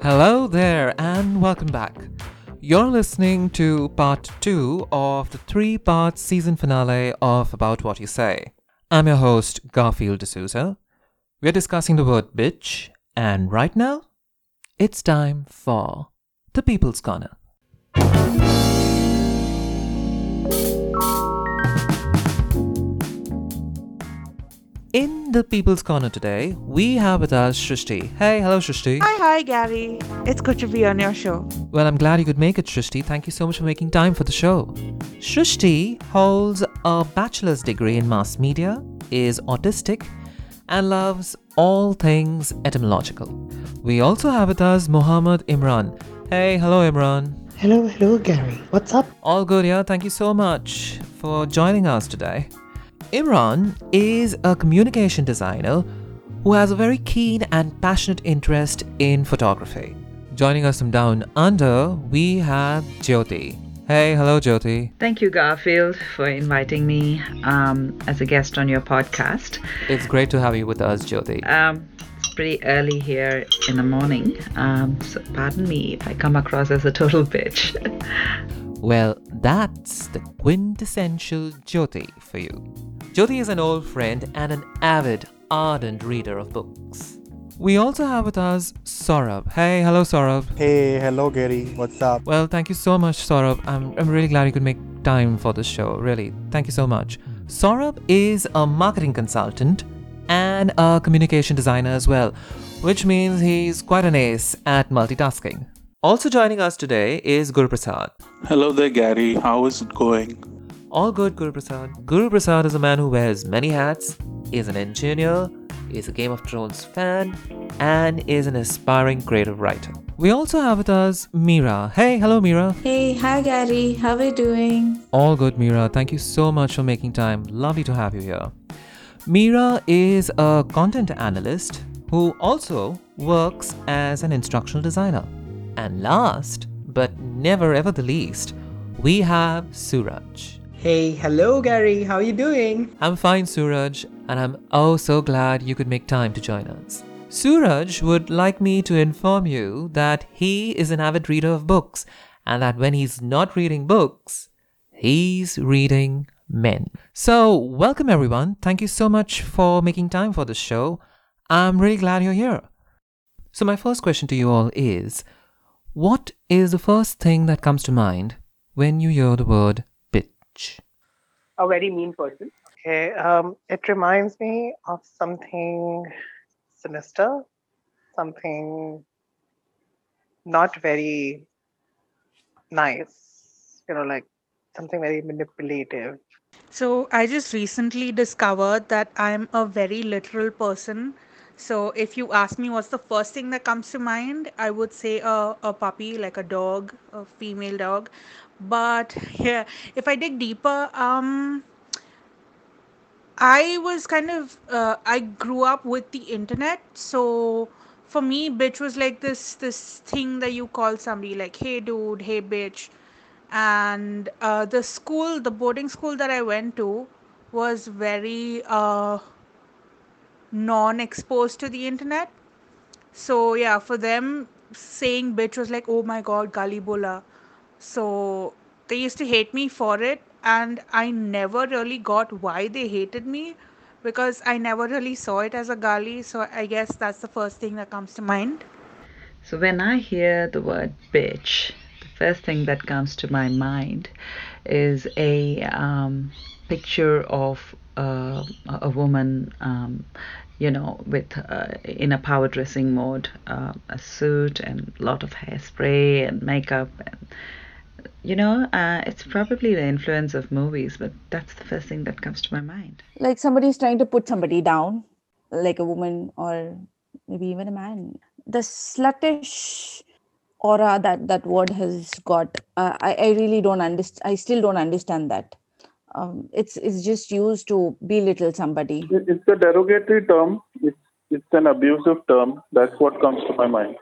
Hello there, and welcome back. You're listening to part two of the three part season finale of About What You Say. I'm your host, Garfield D'Souza. We're discussing the word bitch, and right now, it's time for the People's Corner. In the People's Corner today, we have with us Shrishti. Hey, hello Shrishti. Hi, hi, Gary. It's good to be on your show. Well, I'm glad you could make it, Shrishti. Thank you so much for making time for the show. Shrishti holds a bachelor's degree in mass media, is autistic, and loves all things etymological. We also have with us Mohammed Imran. Hey, hello Imran. Hello, hello, Gary. What's up? All good, yeah. Thank you so much for joining us today. Imran is a communication designer who has a very keen and passionate interest in photography. Joining us from down under, we have Jyoti. Hey, hello, Jyoti. Thank you, Garfield, for inviting me um, as a guest on your podcast. It's great to have you with us, Jyoti. Um, it's pretty early here in the morning, um, so pardon me if I come across as a total bitch. Well, that's the quintessential Jyoti for you. Jyoti is an old friend and an avid, ardent reader of books. We also have with us Saurabh. Hey, hello, Saurabh. Hey, hello Gary, what's up? Well, thank you so much, Saurabh. I'm, I'm really glad you could make time for this show. Really, thank you so much. Saurabh is a marketing consultant and a communication designer as well, which means he's quite an ace at multitasking. Also joining us today is Guru Prasad. Hello there, Gary. How is it going? All good, Guru Prasad. Guru Prasad is a man who wears many hats, is an engineer, is a Game of Thrones fan, and is an aspiring creative writer. We also have with us Mira. Hey, hello, Mira. Hey, hi Gary, how are you doing? All good, Mira. Thank you so much for making time. Lovely to have you here. Mira is a content analyst who also works as an instructional designer. And last, but never ever the least, we have Suraj. Hey, hello, Gary. How are you doing? I'm fine, Suraj, and I'm oh so glad you could make time to join us. Suraj would like me to inform you that he is an avid reader of books, and that when he's not reading books, he's reading men. So, welcome everyone. Thank you so much for making time for this show. I'm really glad you're here. So, my first question to you all is What is the first thing that comes to mind when you hear the word bitch? A very mean person. Okay, um, it reminds me of something sinister, something not very nice, you know, like something very manipulative. So, I just recently discovered that I'm a very literal person. So, if you ask me what's the first thing that comes to mind, I would say a, a puppy, like a dog, a female dog. But yeah, if I dig deeper, um, I was kind of uh, I grew up with the internet, so for me, bitch was like this this thing that you call somebody like, hey dude, hey bitch, and uh, the school, the boarding school that I went to, was very uh, non-exposed to the internet. So yeah, for them, saying bitch was like, oh my god, gali bola. So they used to hate me for it, and I never really got why they hated me because I never really saw it as a gali. So I guess that's the first thing that comes to mind. So when I hear the word bitch, the first thing that comes to my mind is a um, picture of uh, a woman, um, you know, with uh, in a power dressing mode, uh, a suit and a lot of hairspray and makeup and you know, uh, it's probably the influence of movies, but that's the first thing that comes to my mind. Like somebody's trying to put somebody down, like a woman or maybe even a man. The sluttish aura that that word has got, uh, I, I really don't understand. I still don't understand that. Um, it's it's just used to belittle somebody. It's a derogatory term. It's it's an abusive term. That's what comes to my mind.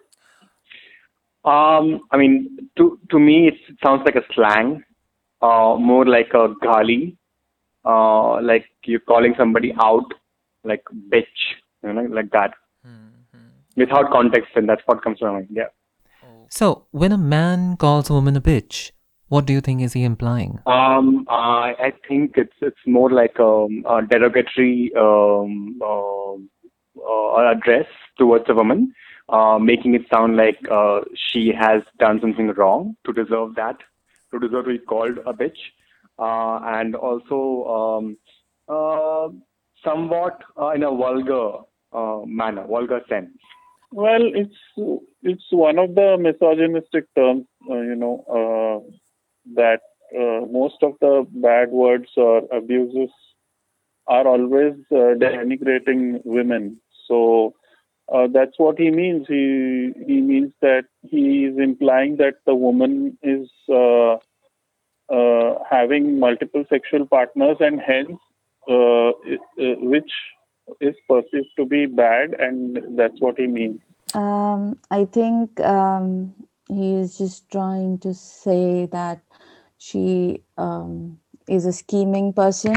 Um, I mean, to to me, it sounds like a slang, uh, more like a gali. uh, like you're calling somebody out, like bitch, you know, like that, without context, and that's what comes to my mind. Yeah. So, when a man calls a woman a bitch, what do you think is he implying? Um, I I think it's it's more like um, a derogatory um, uh, uh, address towards a woman, uh, making it sound like uh, she has done something wrong to deserve that, to deserve to be called a bitch, uh, and also um, uh, somewhat uh, in a vulgar uh, manner, vulgar sense. Well, it's it's one of the misogynistic terms, uh, you know, uh, that uh, most of the bad words or abuses are always uh, denigrating women. So uh, that's what he means. He he means that he is implying that the woman is uh, uh, having multiple sexual partners and hence uh, which is perceived to be bad, and that's what he means. Um, I think um, he is just trying to say that she um, is a scheming person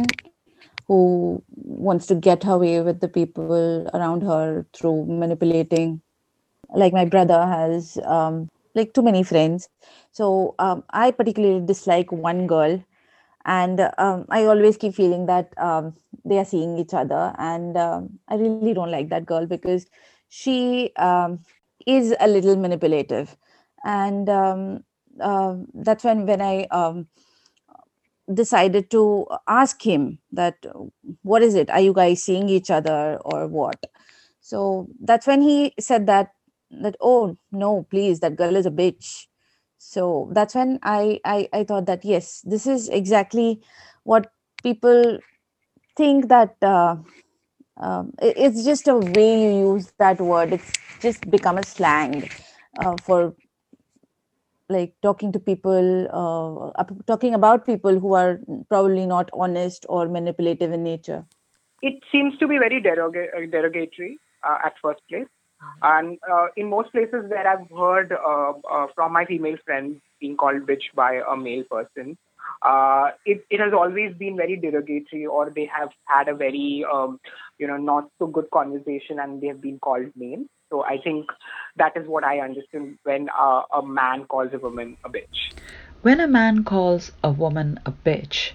who wants to get her way with the people around her through manipulating. Like my brother has um, like too many friends, so um, I particularly dislike one girl, and um, I always keep feeling that um, they are seeing each other, and um, I really don't like that girl because she is a little manipulative, and um, uh, that's when when I um, decided to ask him that what is it? Are you guys seeing each other or what? So that's when he said that that oh no please that girl is a bitch. So that's when i i, I thought that yes this is exactly what people think that uh, um, it- it's just a way you use that word. It's just become a slang uh, for like talking to people uh, talking about people who are probably not honest or manipulative in nature it seems to be very deroga- uh, derogatory uh, at first place. And uh, in most places where I've heard uh, uh, from my female friends being called bitch by a male person, uh, it, it has always been very derogatory or they have had a very, um, you know, not so good conversation and they have been called names. So I think that is what I understand when uh, a man calls a woman a bitch. When a man calls a woman a bitch,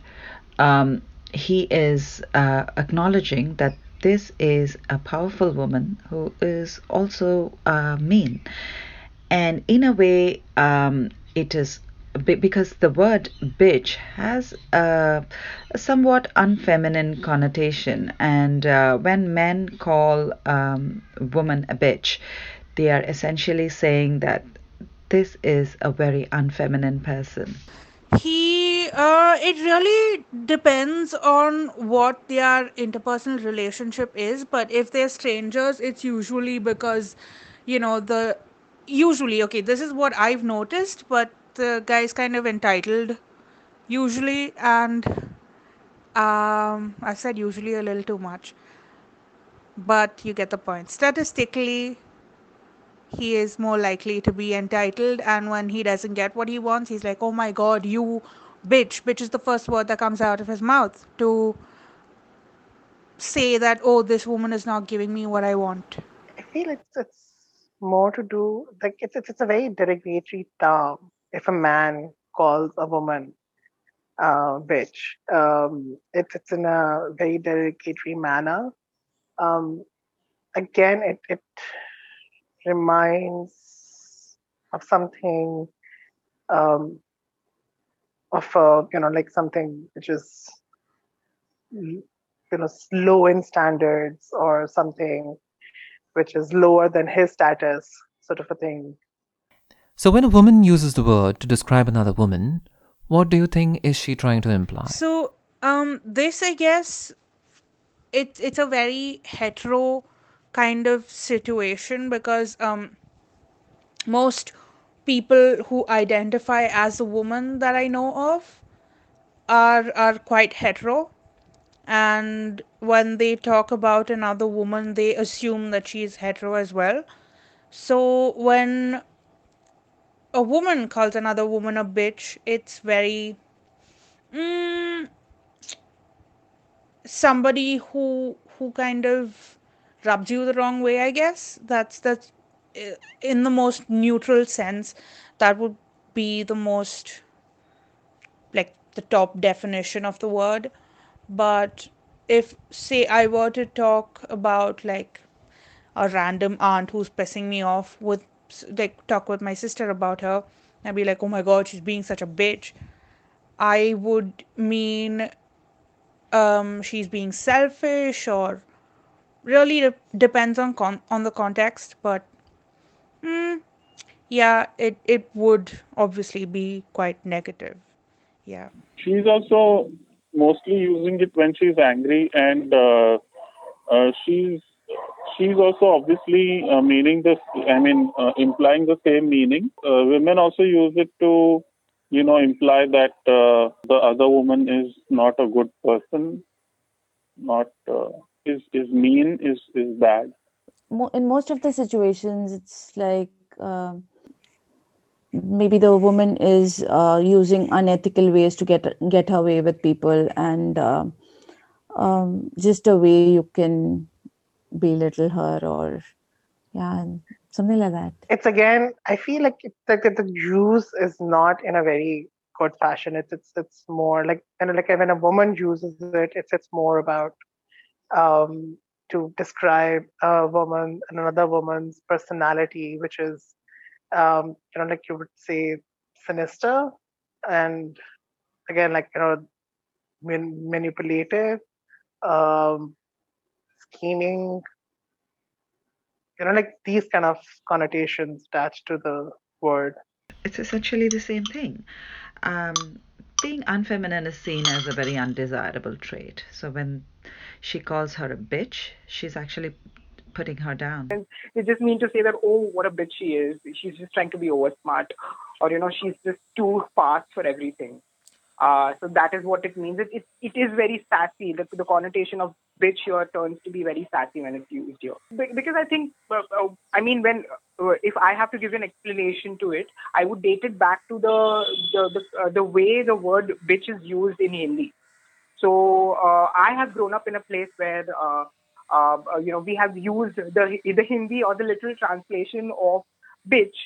um, he is uh, acknowledging that this is a powerful woman who is also uh, mean. And in a way, um, it is because the word bitch has a, a somewhat unfeminine connotation. And uh, when men call um, woman a bitch, they are essentially saying that this is a very unfeminine person. he uh it really depends on what their interpersonal relationship is but if they're strangers it's usually because you know the usually okay this is what i've noticed but the guy's kind of entitled usually and um i said usually a little too much but you get the point. Statistically he is more likely to be entitled and when he doesn't get what he wants he's like oh my god you bitch bitch is the first word that comes out of his mouth to say that oh this woman is not giving me what i want. I feel it's it's more to do like it's it's, it's a very derogatory term if a man calls a woman uh, bitch. Um, it's it's in a very derogatory manner. Um, again, it it reminds of something um, of uh, you know like something which is you know slow in standards or something which is lower than his status, sort of a thing. So, when a woman uses the word to describe another woman, what do you think is she trying to imply? So, um, this I guess it's it's a very hetero kind of situation because um, most people who identify as a woman that I know of are are quite hetero, and when they talk about another woman, they assume that she is hetero as well. So when a woman calls another woman a bitch, it's very. Mm, somebody who who kind of rubs you the wrong way i guess that's that's uh, in the most neutral sense that would be the most like the top definition of the word but if say i were to talk about like a random aunt who's pissing me off with like talk with my sister about her and be like oh my god she's being such a bitch. I would mean um she's being selfish or really de- depends on con- on the context but mm, yeah it it would obviously be quite negative. Yeah. She's also mostly using it when she's angry and uh, uh, she's she's also obviously uh, meaning this i mean uh, implying the same meaning. Uh, women also use it to you know imply that uh, the other woman is not a good person not uh, is is mean is is bad. In most of the situations it's like um maybe the woman is uh, using unethical ways to get get her way with people and um, just a way you can belittle her or yeah something like that. It's again i feel like it's like the use is not in a very good fashion. It's it's it's more like and like when a woman uses it it's it's more about um to describe a woman and another woman's personality which is um you know like you would say sinister and again like you know man- manipulative um scheming you know like these kind of connotations attached to the word It's essentially the same thing. Um, being unfeminine is seen as a very undesirable trait. So when she calls her a bitch, she's actually putting her down. They just mean to say that, oh, what a bitch she is. She's just trying to be over smart. Or, you know, she's just too fast for everything. Uh, so that is what it means. It, it, it is very sassy. The, the connotation of bitch here turns to be very sassy when it's used here. Because I think, uh, uh, I mean, when uh, if I have to give an explanation to it, I would date it back to the the the, uh, the way the word bitch is used in Hindi. So uh, I have grown up in a place where uh, uh, you know we have used the the Hindi or the literal translation of bitch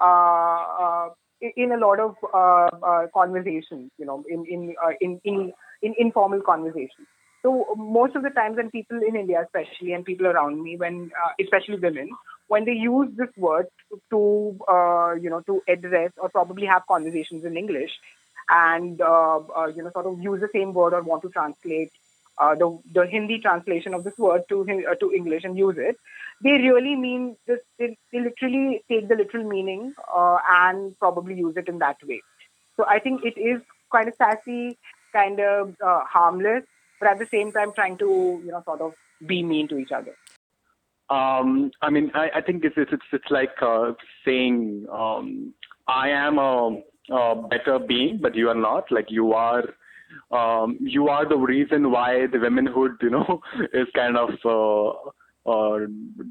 uh, uh, in- in a lot of uh, uh, conversations. You know, in in uh, in, in in informal conversations. So most of the times, when people in India, especially, and people around me, when uh, especially women, when they use this word to uh, you know to address or probably have conversations in English, and uh, uh, you know sort of use the same word or want to translate uh, the the Hindi translation of this word to uh, to English and use it, they really mean this. They, they literally take the literal meaning and probably use it in that way. So I think it is kind of sassy, kind of harmless, but at the same time trying to you know sort of be mean to each other. Um, I mean, I, I think it's it's it's, it's like uh, saying um, I am a, a better being, but you are not. Like you are, um, you are the reason why the womanhood, you know, is kind of uh, uh,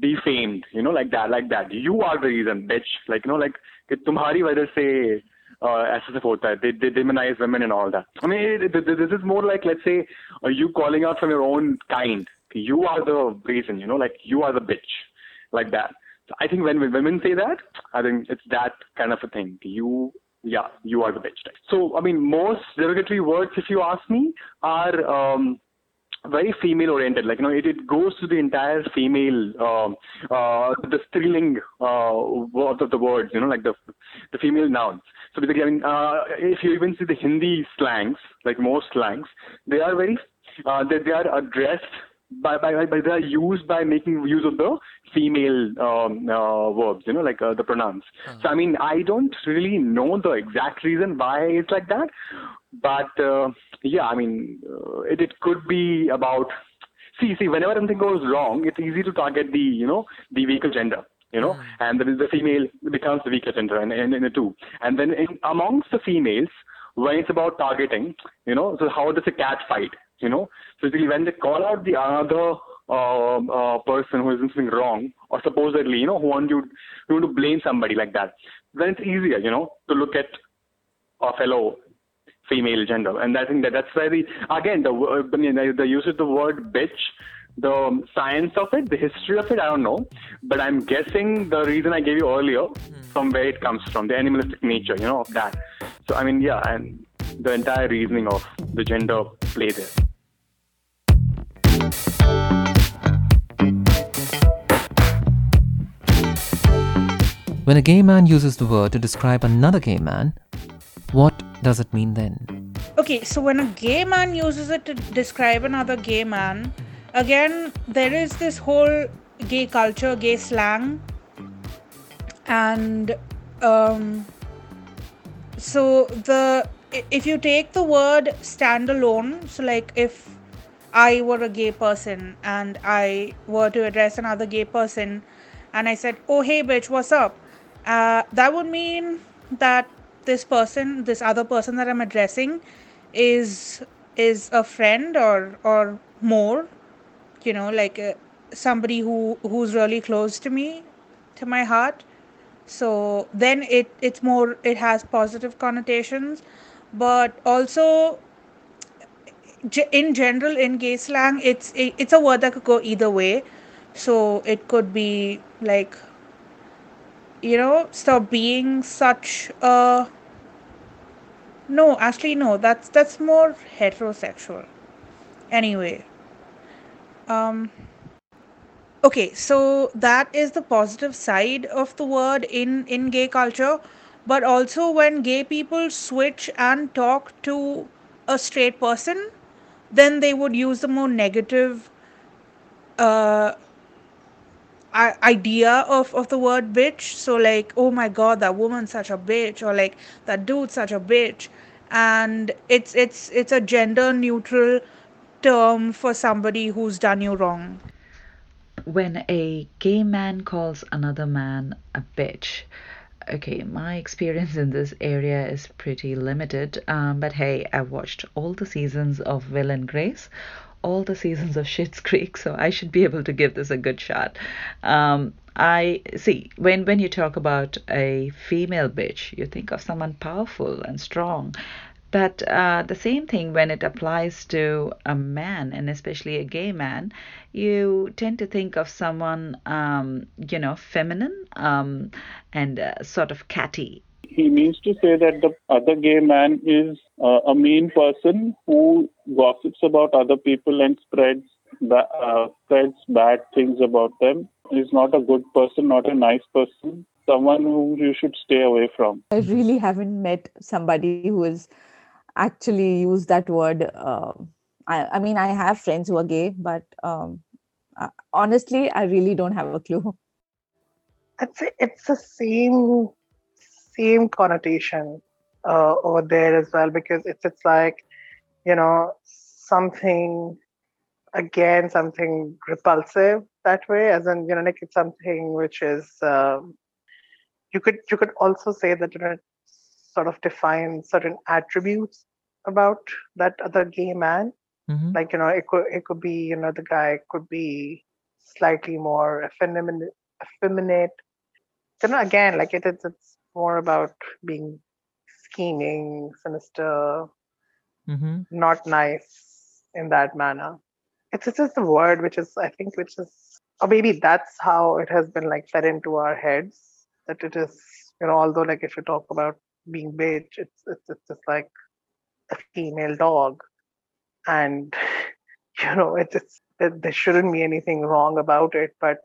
defamed. You know, like that, like that. You are the reason, bitch. Like you know, like कि तुम्हारी वजह से uh, as to support. They, they demonize women and all that. I mean, it, it, this is more like, let's say, uh, you calling out from your own kind. You are the reason, you know, like you are the bitch, like that. So I think when, women say that, I think it's that kind of a thing. You yeah, you are the bitch. Type. So, I mean, most derogatory words, if you ask me, are um, very female oriented. Like, you know, it, it goes to the entire female, uh, uh, the thrilling uh, of the, the words, you know, like the, the female nouns so basically i mean uh if you even see the hindi slangs like most slangs they are very uh they, they are addressed by, by, by they are used by making use of the female um, uh, verbs, you know, like uh, the pronouns. So I mean, I don't really know the exact reason why it's like that, but uh, yeah, I mean, uh, it it could be about. See, see, whenever something goes wrong, it's easy to target the you know the weaker gender. You know, and then the female becomes the weaker gender, and, and in the two, and then in, amongst the females, when it's about targeting, you know, so how does a cat fight? You know, so basically when they call out the other uh, uh, person who is doing something wrong, or supposedly, you know, who want you, who want to blame somebody like that, then it's easier, you know, to look at a fellow female gender, and I think that that's why the again the I mean, the, the use of the word bitch. The science of it, the history of it, I don't know. But I'm guessing the reason I gave you earlier hmm. from where it comes from, the animalistic nature, you know, of that. So, I mean, yeah, and the entire reasoning of the gender play there. When a gay man uses the word to describe another gay man, what does it mean then? Okay, so when a gay man uses it to describe another gay man, again, there is this whole gay culture, gay slang, and um, so the if you take the word standalone, so like if I were a gay person and I were to address another gay person, and I said, "Oh hey bitch, what's up?" Uh, that would mean that this person, this other person that I'm addressing, is is a friend or or more, you know, like uh, somebody who who's really close to me, to my heart. So then it it's more it has positive connotations, but also in general in gay slang it's it, it's a word that could go either way. So it could be like you know stop being such a no actually no that's that's more heterosexual. Anyway um okay so that is the positive side of the word in in gay culture. But also when gay people switch and talk to a straight person then they would use the more negative uh idea of of the word bitch. So like oh my god that woman's such a bitch or like that dude's such a bitch. And it's it's it's a gender neutral term for somebody who's done you wrong when a gay man calls another man a bitch okay my experience in this area is pretty limited um, but hey i've watched all the seasons of will and grace all the seasons of Schitt's Creek, so I should be able to give this a good shot. Um, I see when when you talk about a female bitch, you think of someone powerful and strong. But uh, the same thing when it applies to a man, and especially a gay man, you tend to think of someone, um, you know, feminine um, and uh, sort of catty. He means to say that the other gay man is uh, a mean person who gossips about other people and spreads ba- uh, spreads bad things about them. Is not a good person, not a nice person. Someone who you should stay away from. I really haven't met somebody who has actually use that word. Uh, I, I mean, I have friends who are gay, but um, uh, honestly, I really don't have a clue. I'd say it's the same same connotation uh, over there as well because it's it's like you know something again something repulsive that way as in you know like it's something which is um, you could you could also say that it sort of defines certain attributes about that other gay man Mhm. like you know it could it could be you know the guy could be slightly more effeminate effeminate you know again like it is it's more about being scheming sinister Mhm. not nice in that manner it's, it's just a word which is i think which is or maybe that's how it has been like fed into our heads that it is you know although like if you talk about being bitch it's it's, it's just like a female dog and you know it's there shouldn't be anything wrong about it but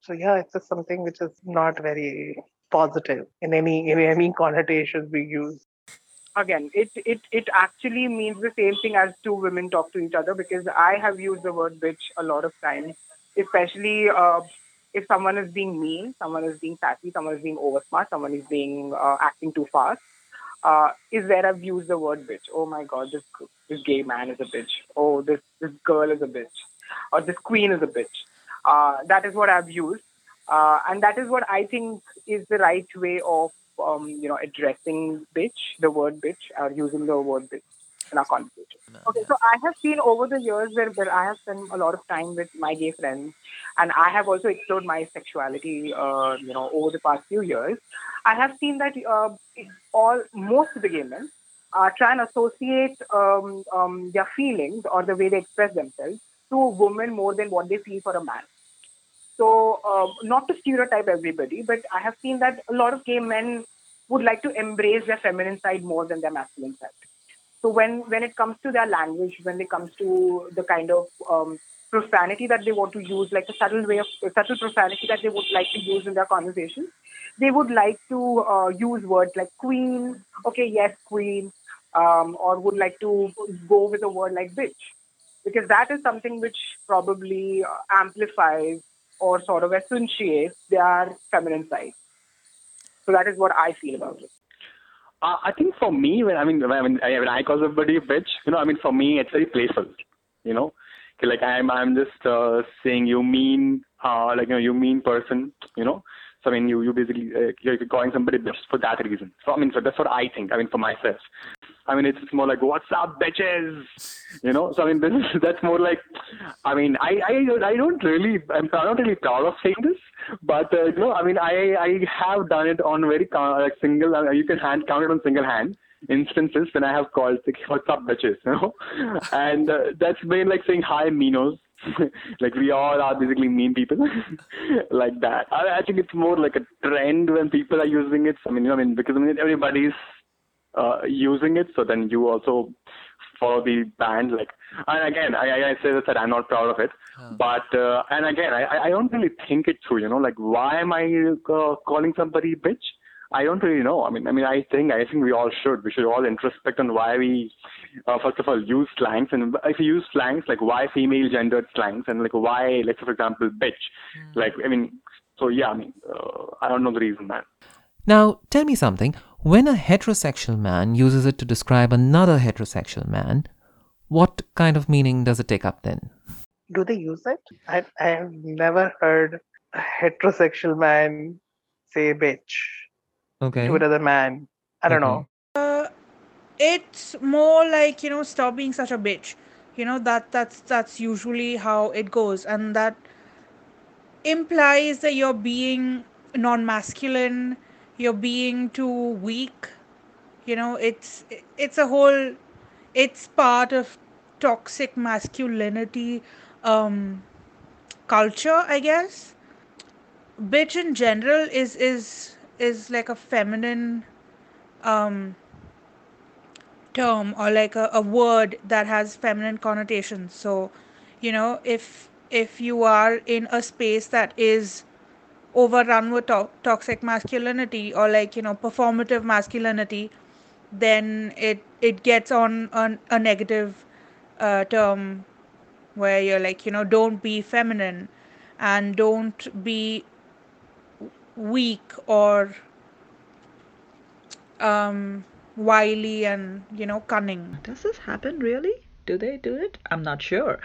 so yeah it's just something which is not very positive in any in any connotations we use again, it, it it actually means the same thing as two women talk to each other because I have used the word bitch a lot of times, especially uh, if someone is being mean, someone is being sassy, someone is being oversmart, someone is being uh, acting too fast. Uh, is where I've used the word bitch. Oh my god, this this gay man is a bitch. Oh, this this girl is a bitch, or this queen is a bitch. Uh, that is what I've used, uh, and that is what I think is the right way of um, you know addressing bitch, the word bitch, or using the word bitch in our conversation. Okay, so I have seen over the years where, where I have spent a lot of time with my gay friends, and I have also explored my sexuality, uh, you know, over the past few years. I have seen that uh, all most of the gay men uh, try and associate um, um, their feelings or the way they express themselves to a woman more than what they feel for a man. So, uh, not to stereotype everybody, but I have seen that a lot of gay men would like to embrace their feminine side more than their masculine side. So, when when it comes to their language, when it comes to the kind of um, profanity that they want to use, like a subtle way of subtle profanity that they would like to use in their conversations, they would like to uh, use words like queen, okay, yes, queen, um, or would like to go with a word like bitch, because that is something which probably uh, amplifies or sort of accentuates their feminine side. So that is what I feel about it. Uh, I think for me, when I mean, when I when I call somebody a bitch, you know, I mean, for me, it's very playful. You know, like I'm, I'm just uh, saying you mean, uh, like you know, you mean person. You know, so I mean, you you basically uh, you're calling somebody bitch for that reason. So I mean, so that's what I think. I mean, for myself. I mean, it's, more like what's up, bitches. You know. So I mean, this is that's more like. I mean, I I I don't really I'm not really proud of saying this, but uh, you know, I mean, I I have done it on very like single. Uh, you can hand count it on single hand instances when I have called like, what's up bitches, you know, and uh, that's been like saying hi minos, like we all are basically mean people, like that. I, I think it's more like a trend when people are using it. I mean, you know, I mean because I mean everybody's uh, using it, so then you also follow the band. Like, and again, I, I say that I'm not proud of it, but uh, and again, I I don't really think it through. You know, like why am I uh, calling somebody bitch? I don't really know. I mean, I mean, I think I think we all should. We should all introspect on why we, uh, first of all, use slangs, and if you use slangs, like why female gendered slangs, and like why, like for example, bitch. Mm. Like, I mean, so yeah, I mean, uh, I don't know the reason, man. Now, tell me something. When a heterosexual man uses it to describe another heterosexual man, what kind of meaning does it take up then? Do they use it? I I have never heard a heterosexual man say bitch Okay. to another man. I don't Okay. know. Uh, it's more like you know, stop being such a bitch. You know that that's that's usually how it goes, and that implies that you're being non-masculine, you're being too weak. You know, it's it's a whole, it's part of toxic masculinity um, culture, I guess. Bitch in general is is is like a feminine um term or like a, a word that has feminine connotations. So you know if if you are in a space that is overrun with to- toxic masculinity or like you know performative masculinity then it it gets on an, a negative uh, term where you're like you know don't be feminine and don't be weak or um wily and you know cunning Does this happen really? Do they do it? I'm not sure.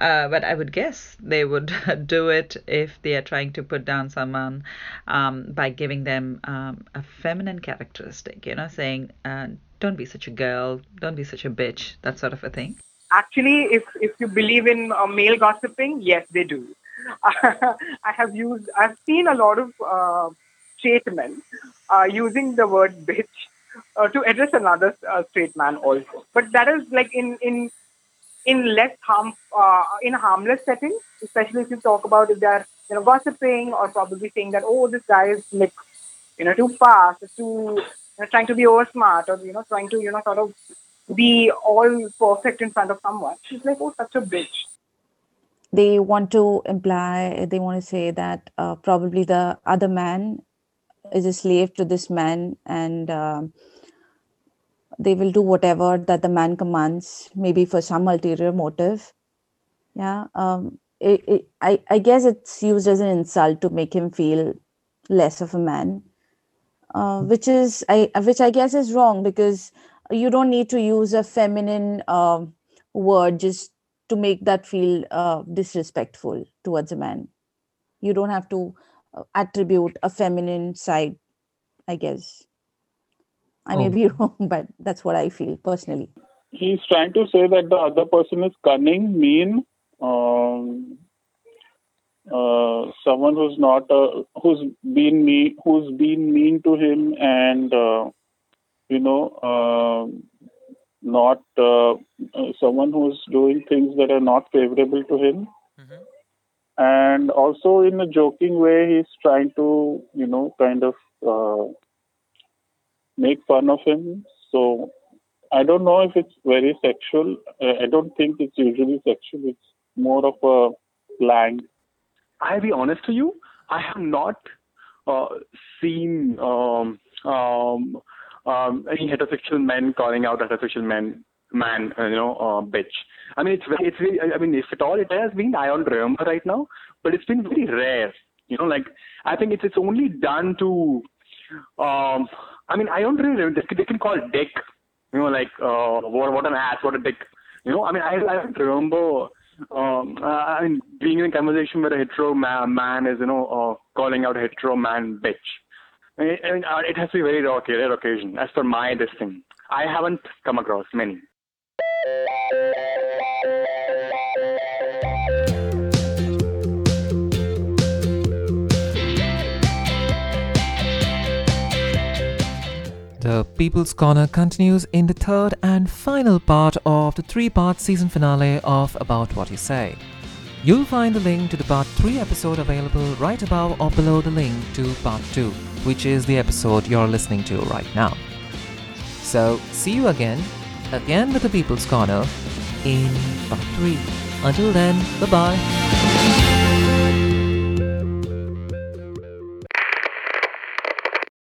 Uh, but I would guess they would do it if they are trying to put down someone um, by giving them um, a feminine characteristic, you know, saying, uh, don't be such a girl, don't be such a bitch, that sort of a thing. Actually, if if you believe in uh, male gossiping, yes, they do. I have used, I've seen a lot of uh, straight men uh, using the word bitch uh, to address another uh, straight man also. But that is like in in in less harm uh, in harmless setting, especially if you talk about if they're you know gossiping or probably saying that oh this guy is like you know too fast, too you know, trying to be over smart or you know trying to you know sort of be all perfect in front of someone. She's like oh such a bitch. They want to imply, they want to say that uh, probably the other man is a slave to this man and um they will do whatever that the man commands, maybe for some ulterior motive. Yeah. Um, it, it, I, I guess it's used as an insult to make him feel less of a man, uh, which is I which I guess is wrong because you don't need to use a feminine um word just to make that feel uh, disrespectful towards a man. You don't have to uh, attribute a feminine side, I guess. I may Oh. be wrong, but that's what I feel personally. He's trying to say that the other person is cunning, mean, um, uh, someone who's not, uh, who's been me, who's been mean to him, and uh, you know, uh, not uh, uh, someone who's doing things that are not favorable to him. And also, in a joking way, he's trying to, you know, kind of uh, make fun of him. So I don't know if it's very sexual. Uh, I don't think it's usually sexual. It's more of a slang. I'll be honest to you, I have not uh, seen um, um, um, any heterosexual men calling out a heterosexual men man, uh, you know, uh, bitch. I mean, it's it's very, I mean, if at all it has been, I don't remember right now, but it's been very rare. You know, like I think it's it's only done to, um, I mean, I don't really remember. They, can call dick, you know, like uh, what what an ass, what a dick. You know, I mean, I I don't remember. Um, I mean, being in a conversation where a hetero ma- man is, you know, uh, calling out a hetero man bitch. Mean, uh, it has to be very rare, rare occasion. As per my this I haven't come across many. The People's Corner continues in the third and final part of the three part season finale of About What You Say. You'll find the link to the part 3 episode available right above or below the link to part 2, which is the episode you're listening to right now. So, see you again, again with the People's Corner in part 3. Until then, bye bye.